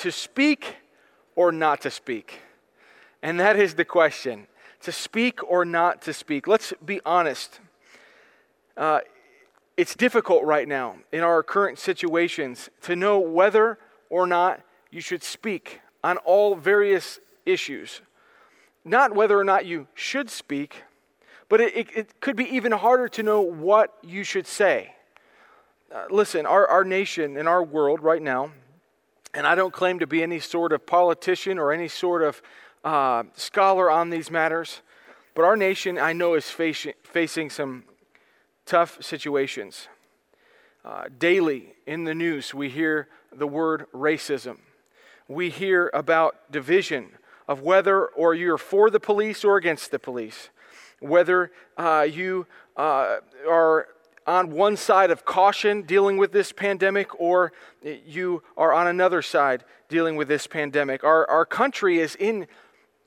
to speak or not to speak? And that is the question to speak or not to speak. Let's be honest. Uh, it's difficult right now in our current situations to know whether or not you should speak on all various issues. Not whether or not you should speak, but it, it, it could be even harder to know what you should say. Uh, listen, our, our nation and our world right now, and I don't claim to be any sort of politician or any sort of uh, scholar on these matters, but our nation, I know, is facing, facing some tough situations. Uh, daily in the news, we hear the word racism. We hear about division of whether or you're for the police or against the police, whether uh, you uh, are on one side of caution dealing with this pandemic or you are on another side dealing with this pandemic. Our, our country is in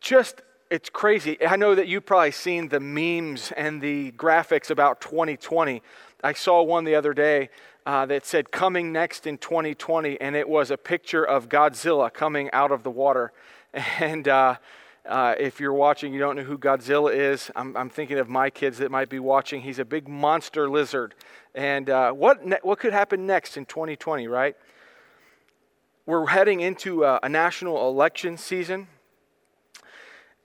just, it's crazy. I know that you've probably seen the memes and the graphics about 2020. I saw one the other day uh, that said coming next in 2020, and it was a picture of Godzilla coming out of the water. And uh, uh, if you're watching, you don't know who Godzilla is. I'm, I'm, thinking of my kids that might be watching. He's a big monster lizard. And uh, what, ne- what could happen next in 2020, right? We're heading into a, a national election season.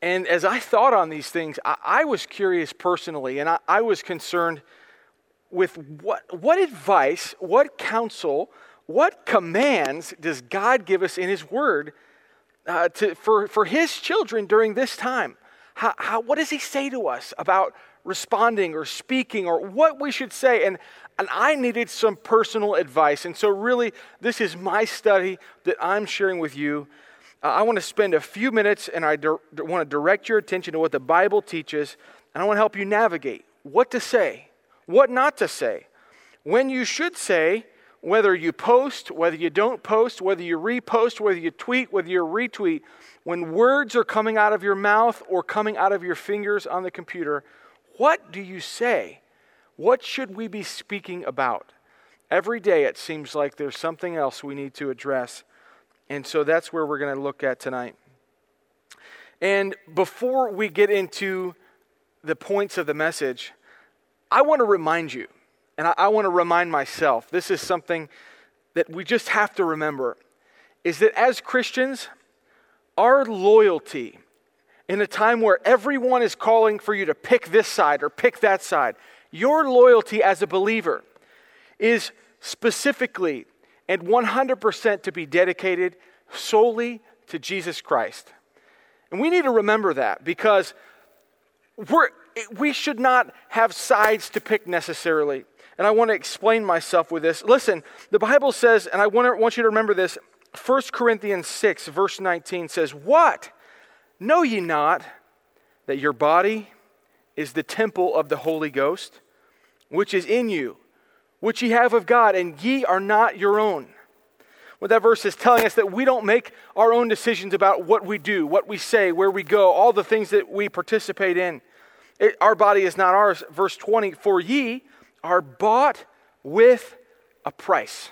And as I thought on these things, I, I was curious personally, and I, I was concerned with what, what advice, what counsel, what commands does God give us in His Word uh, to, for, for His children during this time? How, how, what does He say to us about responding or speaking or what we should say? And, and I needed some personal advice. And so, really, this is my study that I'm sharing with you. Uh, I want to spend a few minutes and I want to direct your attention to what the Bible teaches, and I want to help you navigate what to say what not to say, when you should say, whether you post, whether you don't post, whether you repost, whether you tweet, whether you retweet, when words are coming out of your mouth or coming out of your fingers on the computer, what do you say? What should we be speaking about? Every day it seems like there's something else we need to address. And so that's where we're going to look at tonight. And before we get into the points of the message, I want to remind you, and I, I want to remind myself, this is something that we just have to remember, is that as Christians, our loyalty in a time where everyone is calling for you to pick this side or pick that side, your loyalty as a believer is specifically and 100% to be dedicated solely to Jesus Christ. And we need to remember that because we're, we should not have sides to pick necessarily. And I want to explain myself with this. Listen, the Bible says, and I want, you to remember this 1 Corinthians 6, verse 19 says, What? Know ye not that your body is the temple of the Holy Ghost, which is in you, which ye have of God, and ye are not your own? What that verse is telling us that we don't make our own decisions about what we do, what we say, where we go, all the things that we participate in. It, our body is not ours. Verse 20, for ye are bought with a price.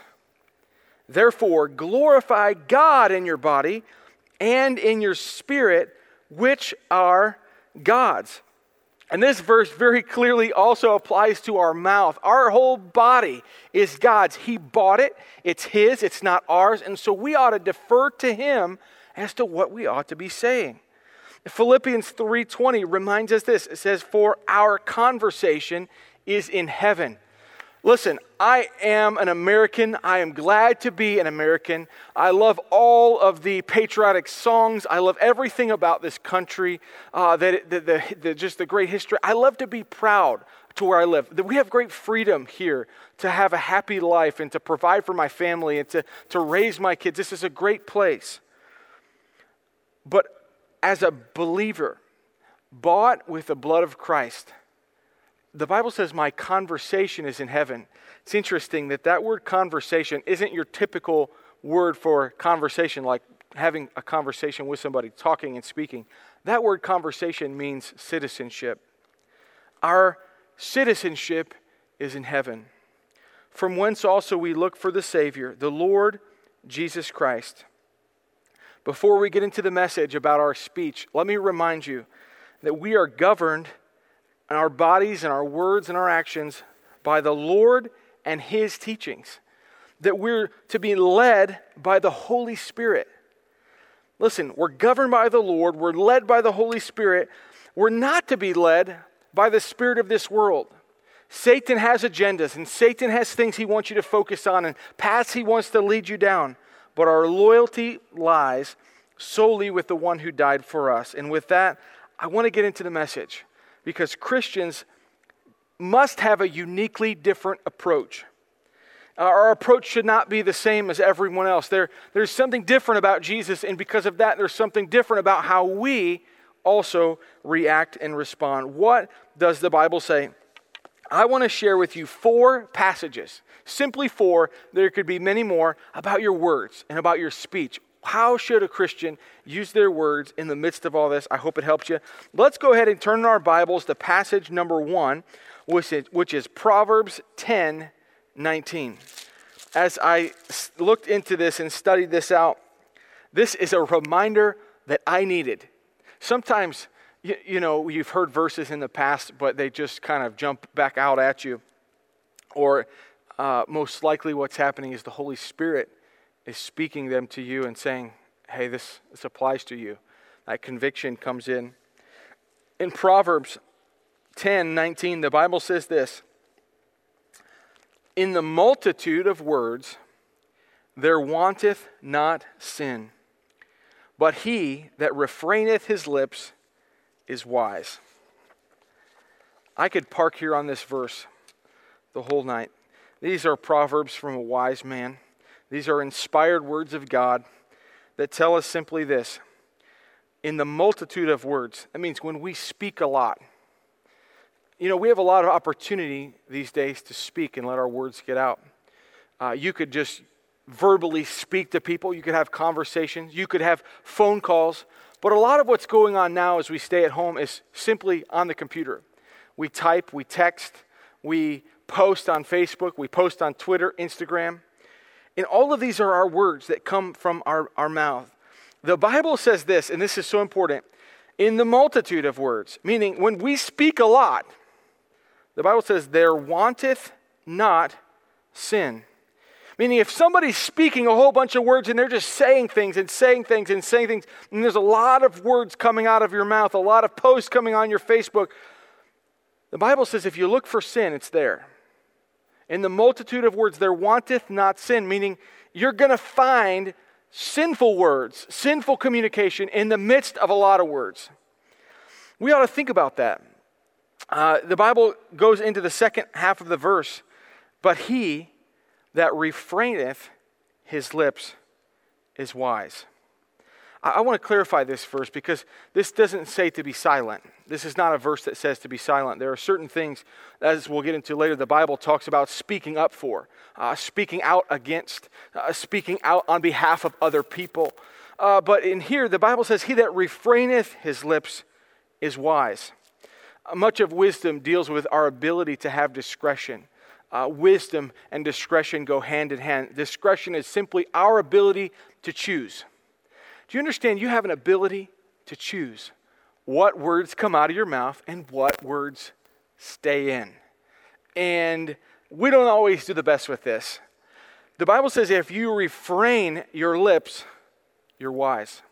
Therefore, glorify God in your body and in your spirit, which are God's. And this verse very clearly also applies to our mouth. Our whole body is God's. He bought it, it's His, it's not ours. And so we ought to defer to Him as to what we ought to be saying. Philippians 3:20 reminds us this. It says for our conversation is in heaven. Listen, I am an American. I am glad to be an American. I love all of the patriotic songs. I love everything about this country, uh, that, the, the, the, just the great history. I love to be proud to where I live. That we have great freedom here to have a happy life and to provide for my family and to, to raise my kids. This is a great place. But as a believer, bought with the blood of Christ, the Bible says, My conversation is in heaven. It's interesting that that word conversation isn't your typical word for conversation, like having a conversation with somebody, talking and speaking. That word conversation means citizenship. Our citizenship is in heaven, from whence also we look for the Savior, the Lord Jesus Christ before we get into the message about our speech, let me remind you that we are governed in our bodies and our words and our actions by the Lord and His teachings, that we're to be led by the Holy Spirit. Listen, we're governed by the Lord, we're led by the Holy Spirit. We're not to be led by the spirit of this world. Satan has agendas and Satan has things he wants you to focus on and paths he wants to lead you down. But our loyalty lies solely with the one who died for us. And with that, I want to get into the message because Christians must have a uniquely different approach. Uh, our approach should not be the same as everyone else. There, there's something different about Jesus, and because of that, there's something different about how we also react and respond. What does the Bible say? I want to share with you four passages, simply four, there could be many more, about your words and about your speech. How should a Christian use their words in the midst of all this? I hope it helps you. Let's go ahead and turn in our Bibles to passage number one, which is, which is Proverbs 10 19. As I looked into this and studied this out, this is a reminder that I needed. Sometimes, you, you know, you've heard verses in the past, but they just kind of jump back out at you. Or uh, most likely, what's happening is the Holy Spirit is speaking them to you and saying, hey, this, this applies to you. That conviction comes in. In Proverbs 10 19, the Bible says this In the multitude of words, there wanteth not sin, but he that refraineth his lips is wise. I could park here on this verse the whole night. These are proverbs from a wise man. These are inspired words of God that tell us simply this in the multitude of words, that means when we speak a lot. You know, we have a lot of opportunity these days to speak and let our words get out. Uh, you could just verbally speak to people, you could have conversations, you could have phone calls. But a lot of what's going on now as we stay at home is simply on the computer. We type, we text, we post on Facebook, we post on Twitter, Instagram. And all of these are our words that come from our, our mouth. The Bible says this, and this is so important in the multitude of words, meaning when we speak a lot, the Bible says, there wanteth not sin. Meaning, if somebody's speaking a whole bunch of words and they're just saying things and saying things and saying things, and there's a lot of words coming out of your mouth, a lot of posts coming on your Facebook, the Bible says if you look for sin, it's there. In the multitude of words, there wanteth not sin, meaning you're going to find sinful words, sinful communication in the midst of a lot of words. We ought to think about that. Uh, the Bible goes into the second half of the verse, but he that refraineth his lips is wise. I, want to clarify this first because this doesn't say to be silent. This is not a verse that says to be silent. There are certain things, as we'll get into later, the Bible talks about speaking up for, uh, speaking out against, uh, speaking out on behalf of other people. Uh, but in here, the Bible says, He that refraineth his lips is wise. Uh, much of wisdom deals with our ability to have discretion uh, wisdom and discretion go hand in hand. Discretion is simply our ability to choose. Do you understand? You have an ability to choose what words come out of your mouth and what words stay in. And we don't always do the best with this. The Bible says if you refrain your lips, you're wise.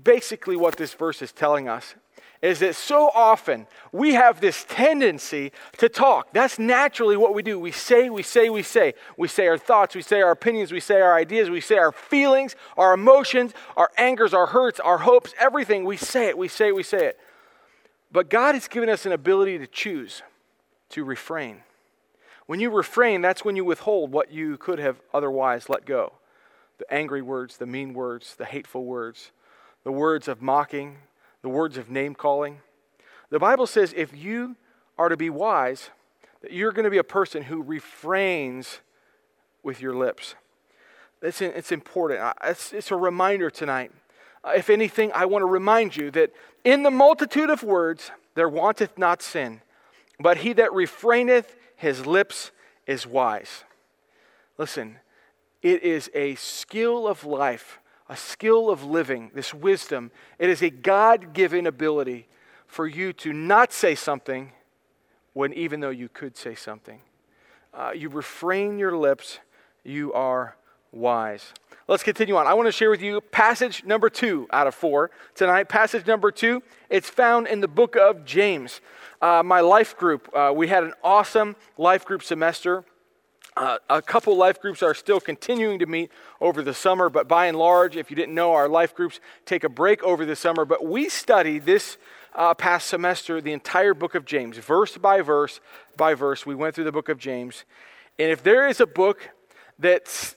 Basically, what this verse is telling us is that so often we have this tendency to talk. That's naturally what we do. We say, we say, we say. We say our thoughts, we say our opinions, we say our ideas, we say our feelings, our emotions, our angers, our hurts, our hopes, everything. We say it, we say it, we say it. But God has given us an ability to choose, to refrain. When you refrain, that's when you withhold what you could have otherwise let go the angry words, the mean words, the hateful words, the words of mocking, the words of name calling. The Bible says if you are to be wise, that you're going to be a person who refrains with your lips. It's, it's important. It's, it's a reminder tonight. Uh, if anything, I want to remind you that in the multitude of words there wanteth not sin, but he that refraineth his lips is wise. Listen, it is a skill of life a skill of living, this wisdom. It is a God given ability for you to not say something when even though you could say something. Uh, you refrain your lips, you are wise. Let's continue on. I want to share with you passage number two out of four tonight. Passage number two, it's found in the book of James. Uh, my life group, uh, we had an awesome life group semester. Uh, a couple life groups are still continuing to meet over the summer, but by and large, if you didn't know, our life groups take a break over the summer. But we studied this uh, past semester the entire book of James, verse by verse by verse. We went through the book of James. And if there is a book that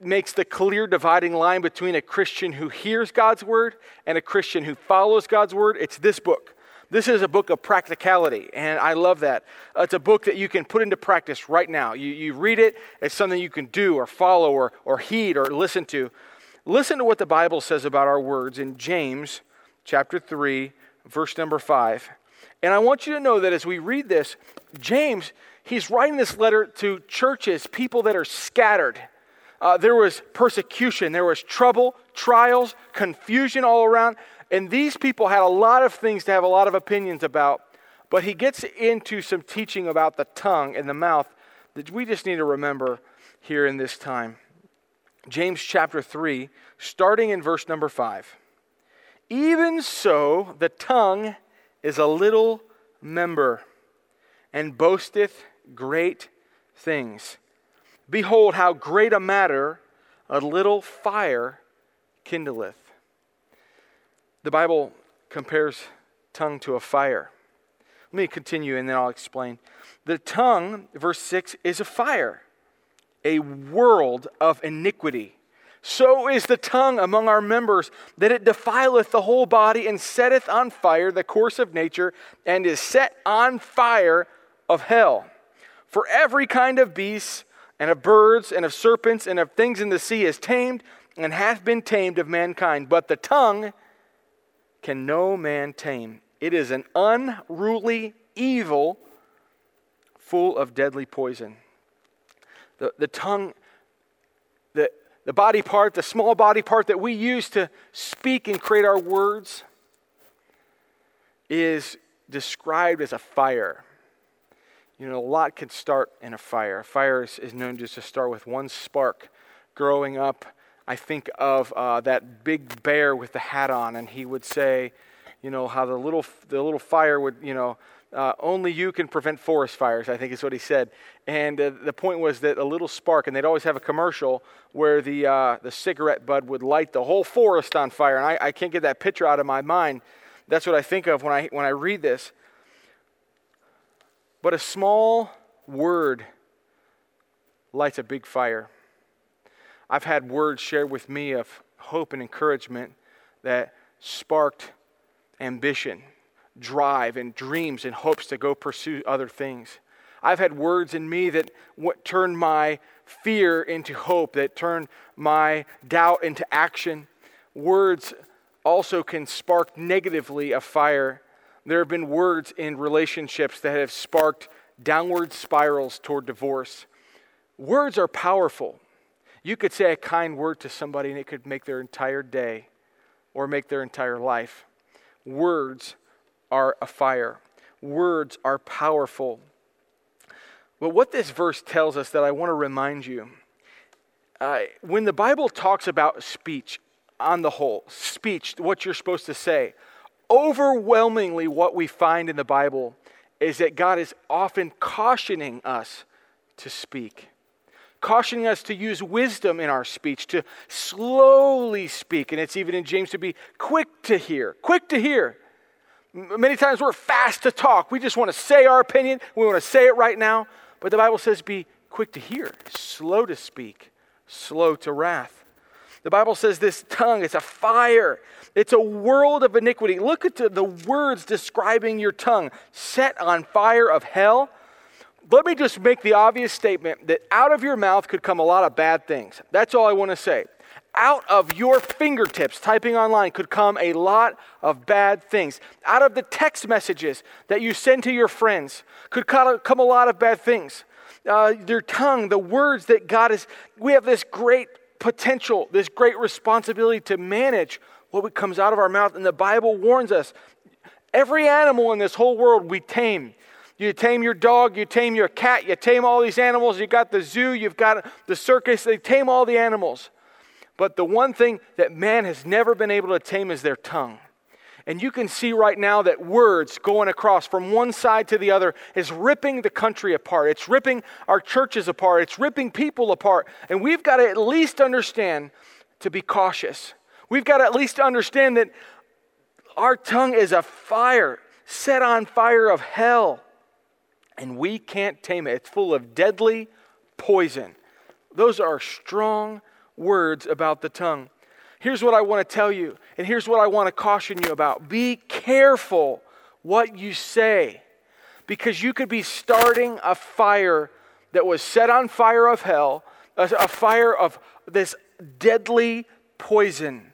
makes the clear dividing line between a Christian who hears God's word and a Christian who follows God's word, it's this book. This is a book of practicality, and I love that. It's a book that you can put into practice right now. You, you read it, it's something you can do or follow or, or heed or listen to. Listen to what the Bible says about our words in James chapter 3, verse number 5. And I want you to know that as we read this, James, he's writing this letter to churches, people that are scattered. Uh, there was persecution, there was trouble, trials, confusion all around. And these people had a lot of things to have a lot of opinions about. But he gets into some teaching about the tongue and the mouth that we just need to remember here in this time. James chapter 3, starting in verse number 5. Even so, the tongue is a little member and boasteth great things. Behold, how great a matter a little fire kindleth. The Bible compares tongue to a fire. Let me continue and then I'll explain. The tongue, verse 6, is a fire, a world of iniquity. So is the tongue among our members, that it defileth the whole body and setteth on fire the course of nature, and is set on fire of hell. For every kind of beast, and of birds, and of serpents, and of things in the sea is tamed, and hath been tamed of mankind. But the tongue can no man tame. It is an unruly evil full of deadly poison. The, the tongue the the body part, the small body part that we use to speak and create our words, is described as a fire. You know, a lot can start in a fire. A fire is, is known just to start with one spark. Growing up, I think of uh, that big bear with the hat on, and he would say, you know, how the little, the little fire would, you know, uh, only you can prevent forest fires, I think is what he said. And uh, the point was that a little spark, and they'd always have a commercial where the, uh, the cigarette bud would light the whole forest on fire. And I, I can't get that picture out of my mind. That's what I think of when I, when I read this. But a small word lights a big fire. I've had words shared with me of hope and encouragement that sparked ambition drive and dreams and hopes to go pursue other things. I've had words in me that what turned my fear into hope, that turned my doubt into action. Words also can spark negatively a fire. There have been words in relationships that have sparked downward spirals toward divorce. Words are powerful. You could say a kind word to somebody and it could make their entire day or make their entire life. Words are a fire. Words are powerful. But what this verse tells us that I want to remind you uh, when the Bible talks about speech on the whole, speech, what you're supposed to say, overwhelmingly what we find in the Bible is that God is often cautioning us to speak, cautioning us to use wisdom in our speech, to slowly speak. And it's even in James to be quick to hear, quick to hear, Many times we're fast to talk. We just want to say our opinion. We want to say it right now. But the Bible says be quick to hear, slow to speak, slow to wrath. The Bible says this tongue is a fire. It's a world of iniquity. Look at the, the words describing your tongue set on fire of hell. Let me just make the obvious statement that out of your mouth could come a lot of bad things. That's all I want to say out of your fingertips, typing online, could come a lot of bad things. Out of the text messages that you send to your friends could come a lot of bad things. Uh, your tongue, the words that God is, we have this great potential, this great responsibility to manage what comes out of our mouth. And the Bible warns us every animal in this whole world we tame. You tame your dog, you tame your cat, you tame all these animals. You got the zoo, you've got the circus, they tame all the animals. But the one thing that man has never been able to tame is their tongue. And you can see right now that words going across from one side to the other is ripping the country apart. It's ripping our churches apart. It's ripping people apart. And we've got to at least understand to be cautious. We've got to at least understand that our tongue is a fire set on fire of hell. And we can't tame it. It's full of deadly poison. Those are strong words about the tongue. Here's what I want to tell you, and here's what I want to caution you about. Be careful what you say, because you could be starting a fire that was set on fire of hell, a, fire of this deadly poison.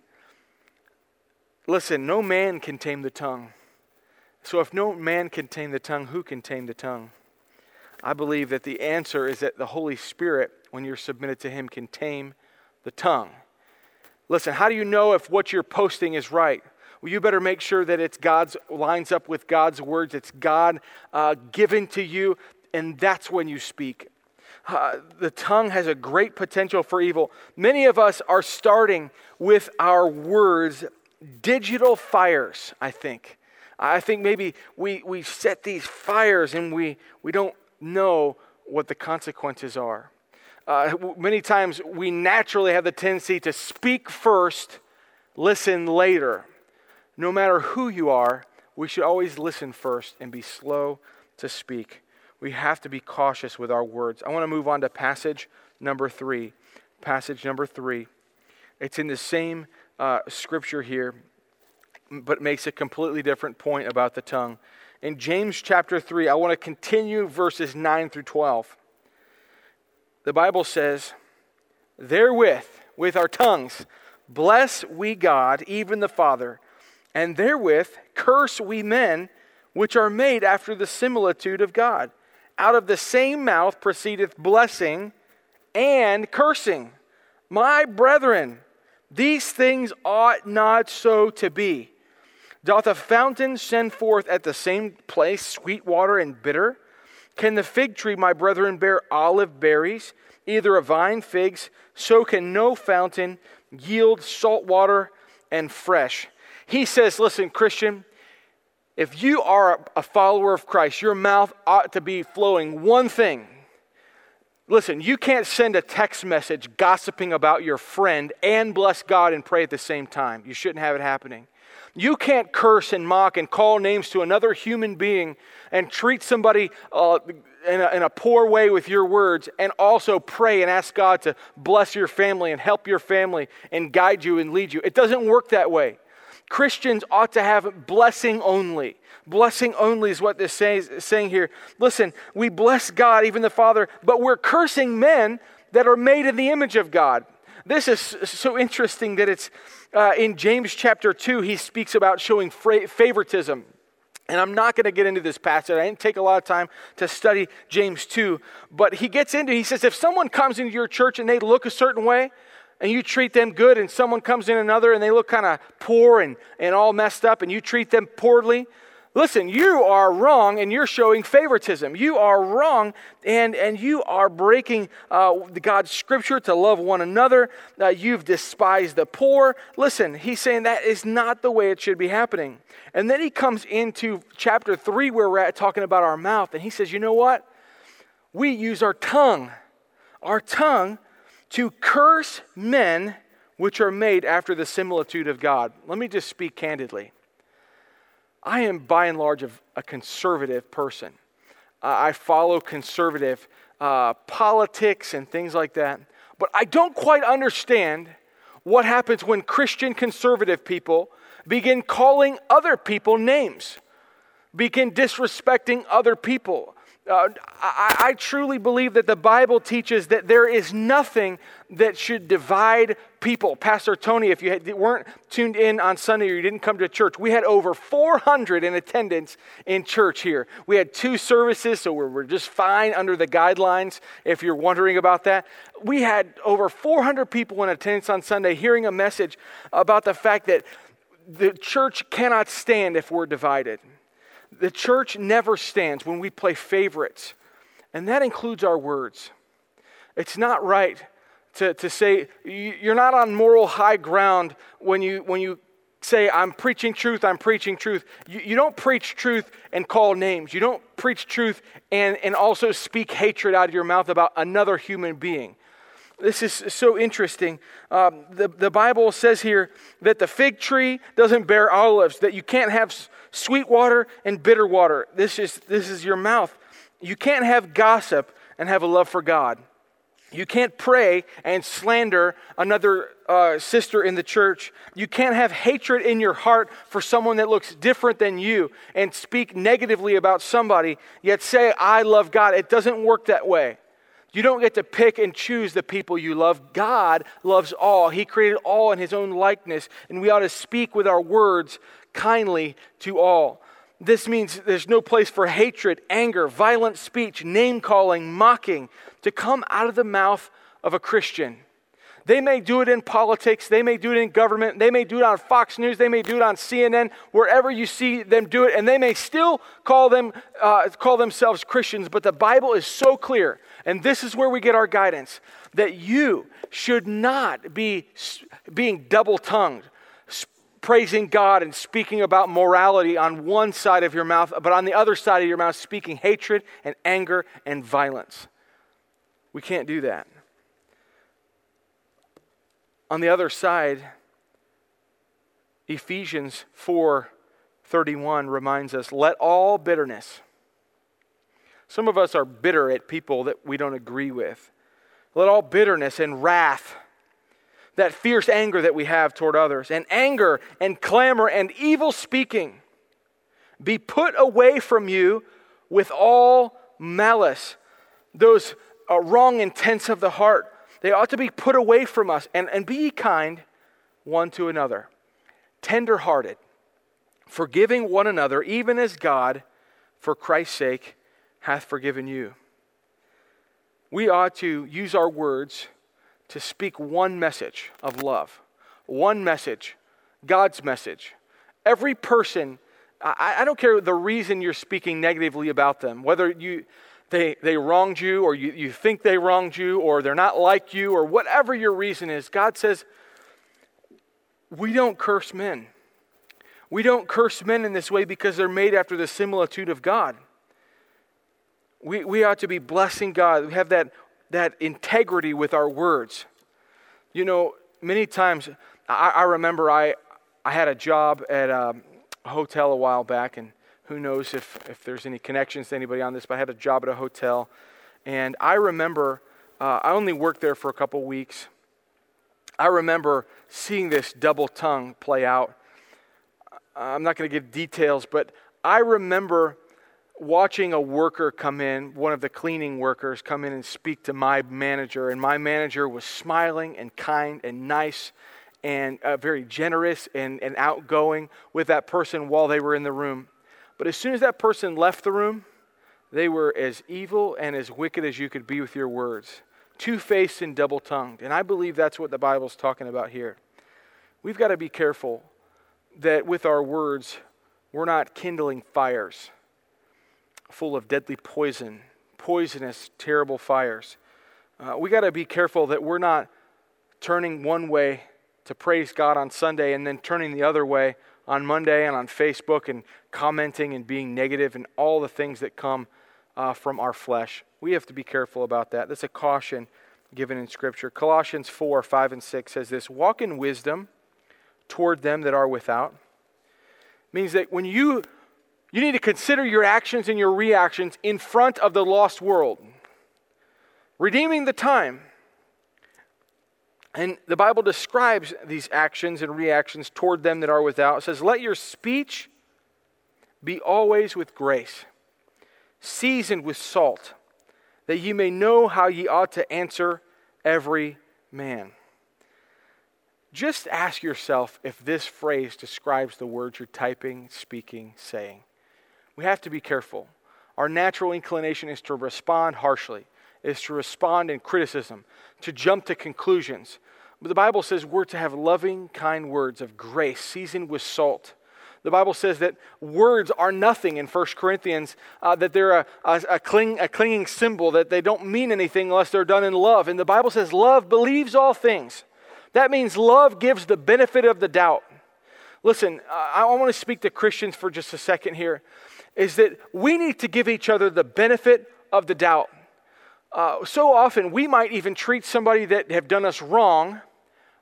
Listen, no man can tame the tongue. So if no man can tame the tongue, who can tame the tongue? I believe that the answer is that the Holy Spirit, when you're submitted to Him, can tame the tongue. Listen, how do you know if what you're posting is right? Well, you better make sure that it's God's lines up with God's words. It's God uh, given to you, and that's when you speak. Uh, the tongue has a great potential for evil. Many of us are starting with our words digital fires, I think. I think maybe we, we set these fires and we, we don't know what the consequences are. Uh, many times we naturally have the tendency to speak first, listen later. No matter who you are, we should always listen first and be slow to speak. We have to be cautious with our words. I want to move on to passage number three. Passage number three. It's in the same uh, scripture here, but makes a completely different point about the tongue. In James chapter 3, I want to continue verses 9 through 12 the Bible says, Therewith, with our tongues, bless we God, even the Father, and therewith curse we men which are made after the similitude of God. Out of the same mouth proceedeth blessing and cursing. My brethren, these things ought not so to be. Doth a fountain send forth at the same place sweet water and bitter? Can the fig tree, my brethren, bear olive berries, either a vine figs? So can no fountain yield salt water and fresh. He says, Listen, Christian, if you are a follower of Christ, your mouth ought to be flowing one thing. Listen, you can't send a text message gossiping about your friend and bless God and pray at the same time. You shouldn't have it happening. You can't curse and mock and call names to another human being and treat somebody uh, in, a, in a poor way with your words and also pray and ask God to bless your family and help your family and guide you and lead you. It doesn't work that way. Christians ought to have blessing only. Blessing only is what this says, is saying here. Listen, we bless God, even the Father, but we're cursing men that are made in the image of God. This is so interesting that it's uh, in James chapter 2, he speaks about showing favoritism. And I'm not going to get into this passage. I didn't take a lot of time to study James 2. But he gets into, he says, if someone comes into your church and they look a certain way, and you treat them good, and someone comes in another and they look kind of poor and, and all messed up, and you treat them poorly, Listen, you are wrong and you're showing favoritism. You are wrong and, and you are breaking uh, God's scripture to love one another. Uh, you've despised the poor. Listen, he's saying that is not the way it should be happening. And then he comes into chapter 3 where we're at talking about our mouth and he says, you know what? We use our tongue, our tongue to curse men which are made after the similitude of God. Let me just speak candidly. I am by and large a, a conservative person. I follow conservative uh, politics and things like that. But I don't quite understand what happens when Christian conservative people begin calling other people names, begin disrespecting other people. Uh, I, I, truly believe that the Bible teaches that there is nothing that should divide people. Pastor Tony, if you had, weren't tuned in on Sunday or you didn't come to church, we had over 400 in attendance in church here. We had two services, so we're, we're just fine under the guidelines if you're wondering about that. We had over 400 people in attendance on Sunday hearing a message about the fact that the church cannot stand if we're divided. The church never stands when we play favorites, and that includes our words. It's not right to, to say you're not on moral high ground when you, when you say, I'm preaching truth, I'm preaching truth. You, you don't preach truth and call names. You don't preach truth and, and also speak hatred out of your mouth about another human being. This is so interesting. Um, the, the Bible says here that the fig tree doesn't bear olives, that you can't have sweet water and bitter water. This is, this is your mouth. You can't have gossip and have a love for God. You can't pray and slander another uh, sister in the church. You can't have hatred in your heart for someone that looks different than you and speak negatively about somebody, yet say, I love God. It doesn't work that way. You don't get to pick and choose the people you love. God loves all. He created all in His own likeness, and we ought to speak with our words kindly to all. This means there's no place for hatred, anger, violent speech, name calling, mocking to come out of the mouth of a Christian. They may do it in politics, they may do it in government, they may do it on Fox News, they may do it on CNN, wherever you see them do it, and they may still call, them, uh, call themselves Christians. But the Bible is so clear, and this is where we get our guidance, that you should not be being double tongued, praising God and speaking about morality on one side of your mouth, but on the other side of your mouth, speaking hatred and anger and violence. We can't do that. On the other side, Ephesians 4:31 reminds us, "Let all bitterness." Some of us are bitter at people that we don't agree with. Let all bitterness and wrath, that fierce anger that we have toward others, and anger and clamor and evil speaking be put away from you with all malice. Those uh, wrong intents of the heart they ought to be put away from us. And, and be kind one to another, tenderhearted, forgiving one another, even as God, for Christ's sake, hath forgiven you. We ought to use our words to speak one message of love, one message, God's message. Every person, I, I don't care the reason you're speaking negatively about them, whether you they, they wronged you, or you, you think they wronged you, or they're not like you, or whatever your reason is, God says, we don't curse men. We don't curse men in this way because they're made after the similitude of God. We, we ought to be blessing God. We have that, that integrity with our words. You know, many times, I, I remember I, I had a job at a hotel a while back, and who knows if, if there's any connections to anybody on this, but I had a job at a hotel. And I remember, uh, I only worked there for a couple weeks. I remember seeing this double tongue play out. I'm not going to give details, but I remember watching a worker come in, one of the cleaning workers come in and speak to my manager, and my manager was smiling and kind and nice and uh, very generous and, and outgoing with that person while they were in the room. But as soon as that person left the room, they were as evil and as wicked as you could be with your words, two faced and double tongued. And I believe that's what the Bible's talking about here. We've got to be careful that with our words, we're not kindling fires full of deadly poison, poisonous, terrible fires. Uh, we got to be careful that we're not turning one way to praise God on Sunday and then turning the other way on Monday and on Facebook and commenting and being negative and all the things that come uh, from our flesh. We have to be careful about that. That's a caution given in Scripture. Colossians 4 5 and 6 says this Walk in wisdom toward them that are without. means that when you you need to consider your actions and your reactions in front of the lost world, redeeming the time and the Bible describes these actions and reactions toward them that are without. It says, Let your speech be always with grace, seasoned with salt, that ye may know how ye ought to answer every man. Just ask yourself if this phrase describes the words you're typing, speaking, saying. We have to be careful. Our natural inclination is to respond harshly, is to respond in criticism, to jump to conclusions. But the Bible says we're to have loving, kind words of grace, seasoned with salt. The Bible says that words are nothing in 1 Corinthians, uh, that they're a, a, a, cling, a clinging cymbal, that they don't mean anything unless they're done in love. And the Bible says love believes all things. That means love gives the benefit of the doubt. Listen, I want to speak to Christians for just a second here. Is that we need to give each other the benefit of the doubt. Uh, so often we might even treat somebody that have done us wrong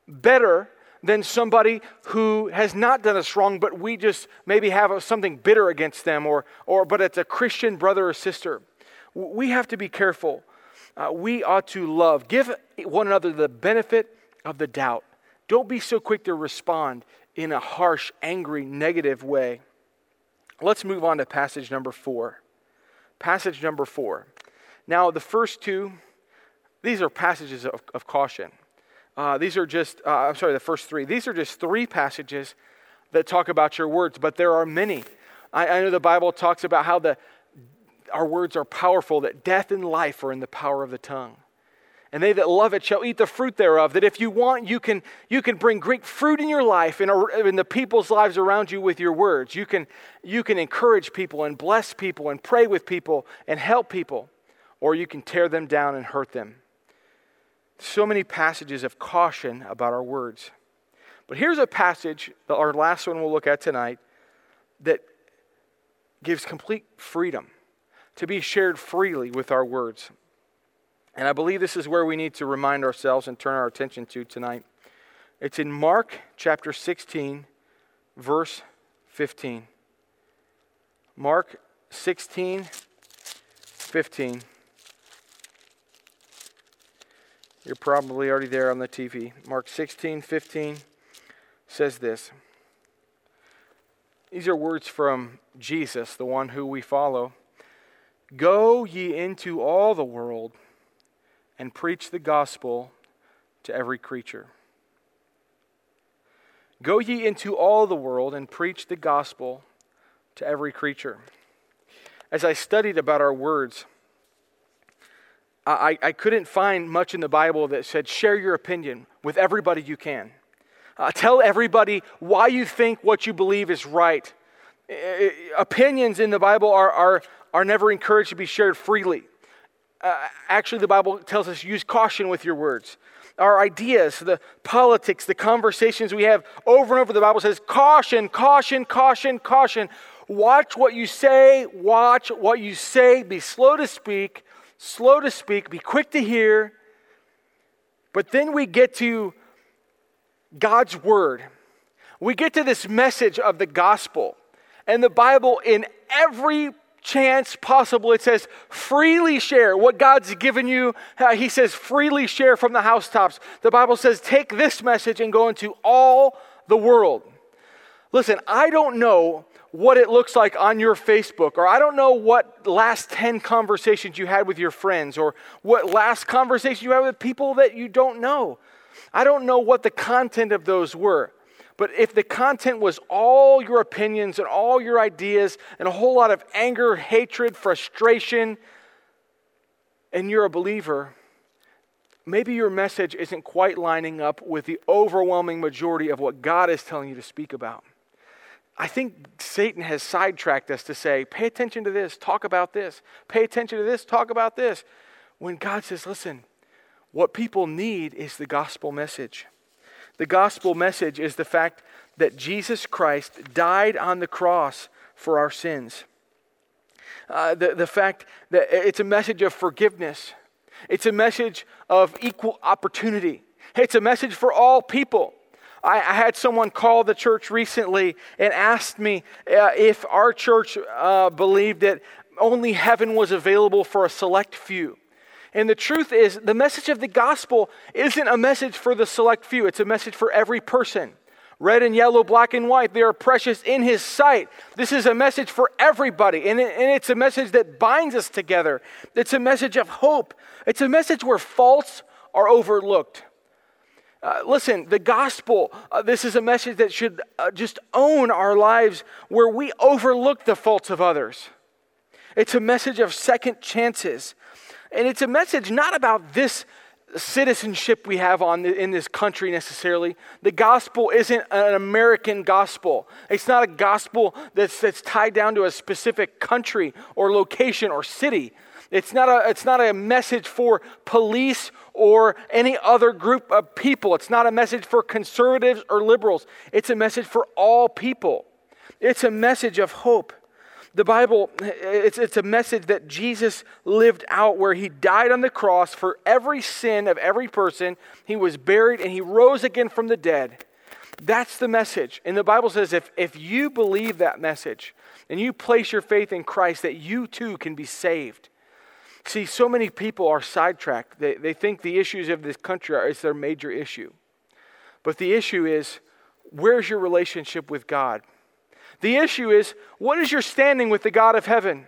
better than somebody who has not done us wrong, but we just maybe have something bitter against them, or, or but it's a Christian brother or sister. We have to be careful. Uh, we ought to love, give one another the benefit of the doubt. Don't be so quick to respond in a harsh, angry, negative way. Let's move on to passage number four. Passage number four. Now, the first two, these are passages of, of caution. Uh, these are just, uh, I'm sorry, the first three. These are just three passages that talk about your words, but there are many. I, I know the Bible talks about how the, our words are powerful, that death and life are in the power of the tongue and they that love it shall eat the fruit thereof. That if you want, you can, you can bring great fruit in your life, in, in the people's lives around you with your words. You can, you can encourage people and bless people and pray with people and help people, or you can tear them down and hurt them. So many passages of caution about our words. But here's a passage, our last one we'll look at tonight, that gives complete freedom to be shared freely with our words. And I believe this is where we need to remind ourselves and turn our attention to tonight. It's in Mark chapter 16, verse 15. Mark 16, 15. You're probably already there on the TV. Mark 16, 15 says this. These are words from Jesus, the one who we follow. Go ye into all the world and preach the gospel to every creature. Go ye into all the world and preach the gospel to every creature. As I studied about our words, I, I couldn't find much in the Bible that said, share your opinion with everybody you can. Uh, tell everybody why you think what you believe is right. Uh, opinions in the Bible are, are, are never encouraged to be shared freely uh, actually, the Bible tells us use caution with your words. Our ideas, the politics, the conversations we have over and over, the Bible says caution, caution, caution, caution. Watch what you say, watch what you say, be slow to speak, slow to speak, be quick to hear. But then we get to God's word. We get to this message of the gospel. And the Bible, in every chance possible. It says, freely share what God's given you. Uh, he says, freely share from the housetops. The Bible says, take this message and go into all the world. Listen, I don't know what it looks like on your Facebook, or I don't know what last 10 conversations you had with your friends, or what last conversation you had with people that you don't know. I don't know what the content of those were. But if the content was all your opinions and all your ideas and a whole lot of anger, hatred, frustration, and you're a believer, maybe your message isn't quite lining up with the overwhelming majority of what God is telling you to speak about. I think Satan has sidetracked us to say, pay attention to this, talk about this, pay attention to this, talk about this. When God says, listen, what people need is the gospel message. The gospel message is the fact that Jesus Christ died on the cross for our sins. Uh, the, the fact that it's a message of forgiveness, it's a message of equal opportunity, it's a message for all people. I, I had someone call the church recently and asked me uh, if our church uh, believed that only heaven was available for a select few. And the truth is, the message of the gospel isn't a message for the select few, it's a message for every person, Red and yellow, black and white, they are precious in His sight. This is a message for everybody, and, it, and it's a message that binds us together. It's a message of hope. It's a message where faults are overlooked. Uh, listen, the gospel, uh, this is a message that should uh, just own our lives where we overlook the faults of others. It's a message of second chances. And it's a message not about this citizenship we have on the, in this country necessarily. The gospel isn't an American gospel. It's not a gospel that's, that's tied down to a specific country or location or city. It's not, a, it's not a message for police or any other group of people. It's not a message for conservatives or liberals. It's a message for all people. It's a message of hope. The Bible, it's, it's a message that Jesus lived out where he died on the cross for every sin of every person. He was buried and he rose again from the dead. That's the message. And the Bible says if, if you believe that message and you place your faith in Christ, that you too can be saved. See, so many people are sidetracked. They, they think the issues of this country are is their major issue. But the issue is, where's your relationship with God? The issue is, what is your standing with the God of heaven?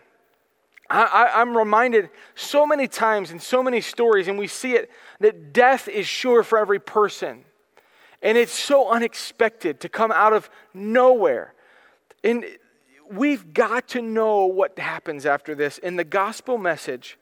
I, am reminded so many times in so many stories, and we see it, that death is sure for every person. And it's so unexpected to come out of nowhere. And we've got to know what happens after this. In the gospel message,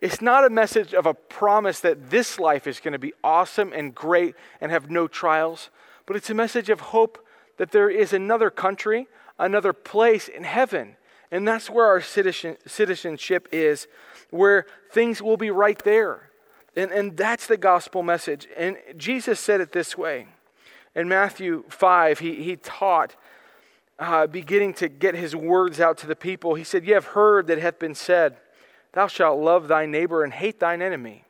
it's not a message of a promise that this life is going to be awesome and great and have no trials, but it's a message of hope that there is another country, another place in heaven. And that's where our citizen, citizenship is, where things will be right there. And, and that's the gospel message. And Jesus said it this way. In Matthew 5, he, he taught, uh, beginning to get his words out to the people. He said, You have heard that hath been said, Thou shalt love thy neighbor and hate thine enemy.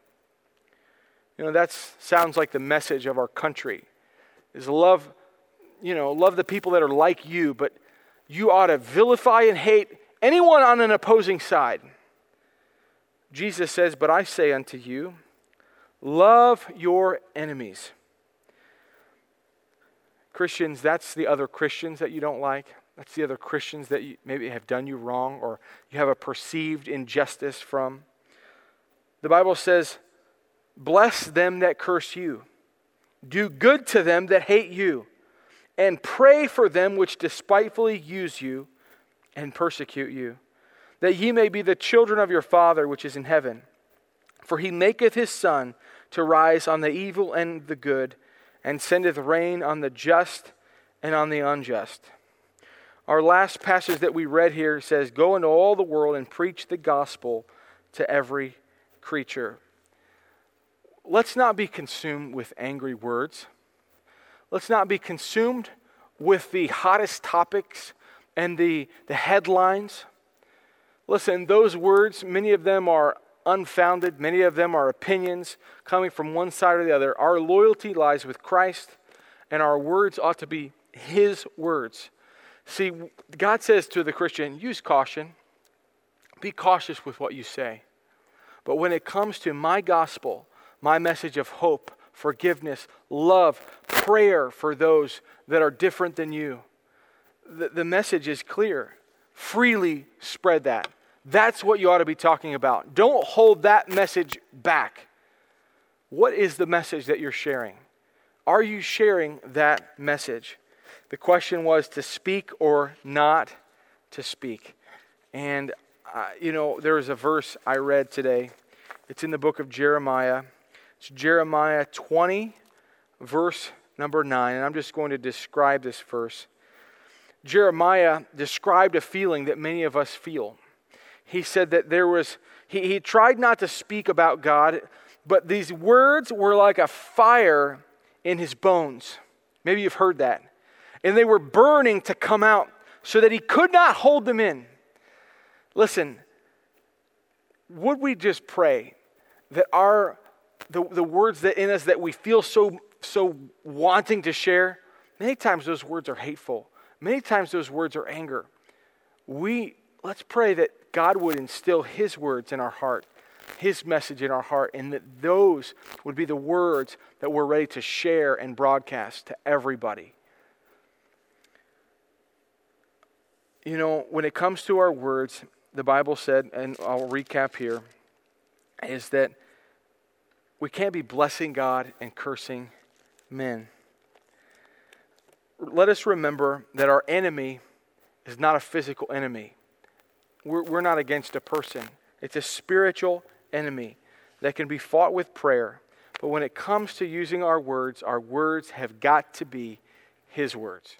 You know, that sounds like the message of our country. Is love, you know, love the people that are like you, but you ought to vilify and hate anyone on an opposing side. Jesus says, But I say unto you, love your enemies. Christians, that's the other Christians that you don't like. That's the other Christians that you, maybe have done you wrong or you have a perceived injustice from. The Bible says, Bless them that curse you, do good to them that hate you, and pray for them which despitefully use you and persecute you, that ye may be the children of your Father which is in heaven. For he maketh his sun to rise on the evil and the good, and sendeth rain on the just and on the unjust. Our last passage that we read here says, Go into all the world and preach the gospel to every creature. Let's not be consumed with angry words. Let's not be consumed with the hottest topics and the, the headlines. Listen, those words, many of them are unfounded, many of them are opinions coming from one side or the other. Our loyalty lies with Christ, and our words ought to be His words. See, God says to the Christian, use caution. Be cautious with what you say. But when it comes to my gospel, my message of hope, forgiveness, love, prayer for those that are different than you, the, the message is clear. Freely spread that. That's what you ought to be talking about. Don't hold that message back. What is the message that you're sharing? Are you sharing that message? The question was to speak or not to speak. And, uh, you know, there is a verse I read today. It's in the book of Jeremiah. It's Jeremiah 20, verse number 9. And I'm just going to describe this verse. Jeremiah described a feeling that many of us feel. He said that there was, he, he tried not to speak about God, but these words were like a fire in his bones. Maybe you've heard that and they were burning to come out so that he could not hold them in. Listen, would we just pray that our the, the words that in us that we feel so, so wanting to share, many times those words are hateful. Many times those words are anger. We, let's pray that God would instill His words in our heart, His message in our heart, and that those would be the words that we're ready to share and broadcast to everybody. You know, when it comes to our words, the Bible said, and I'll recap here, is that we can't be blessing God and cursing men. Let us remember that our enemy is not a physical enemy. We're, we're not against a person, it's a spiritual enemy that can be fought with prayer. But when it comes to using our words, our words have got to be His words.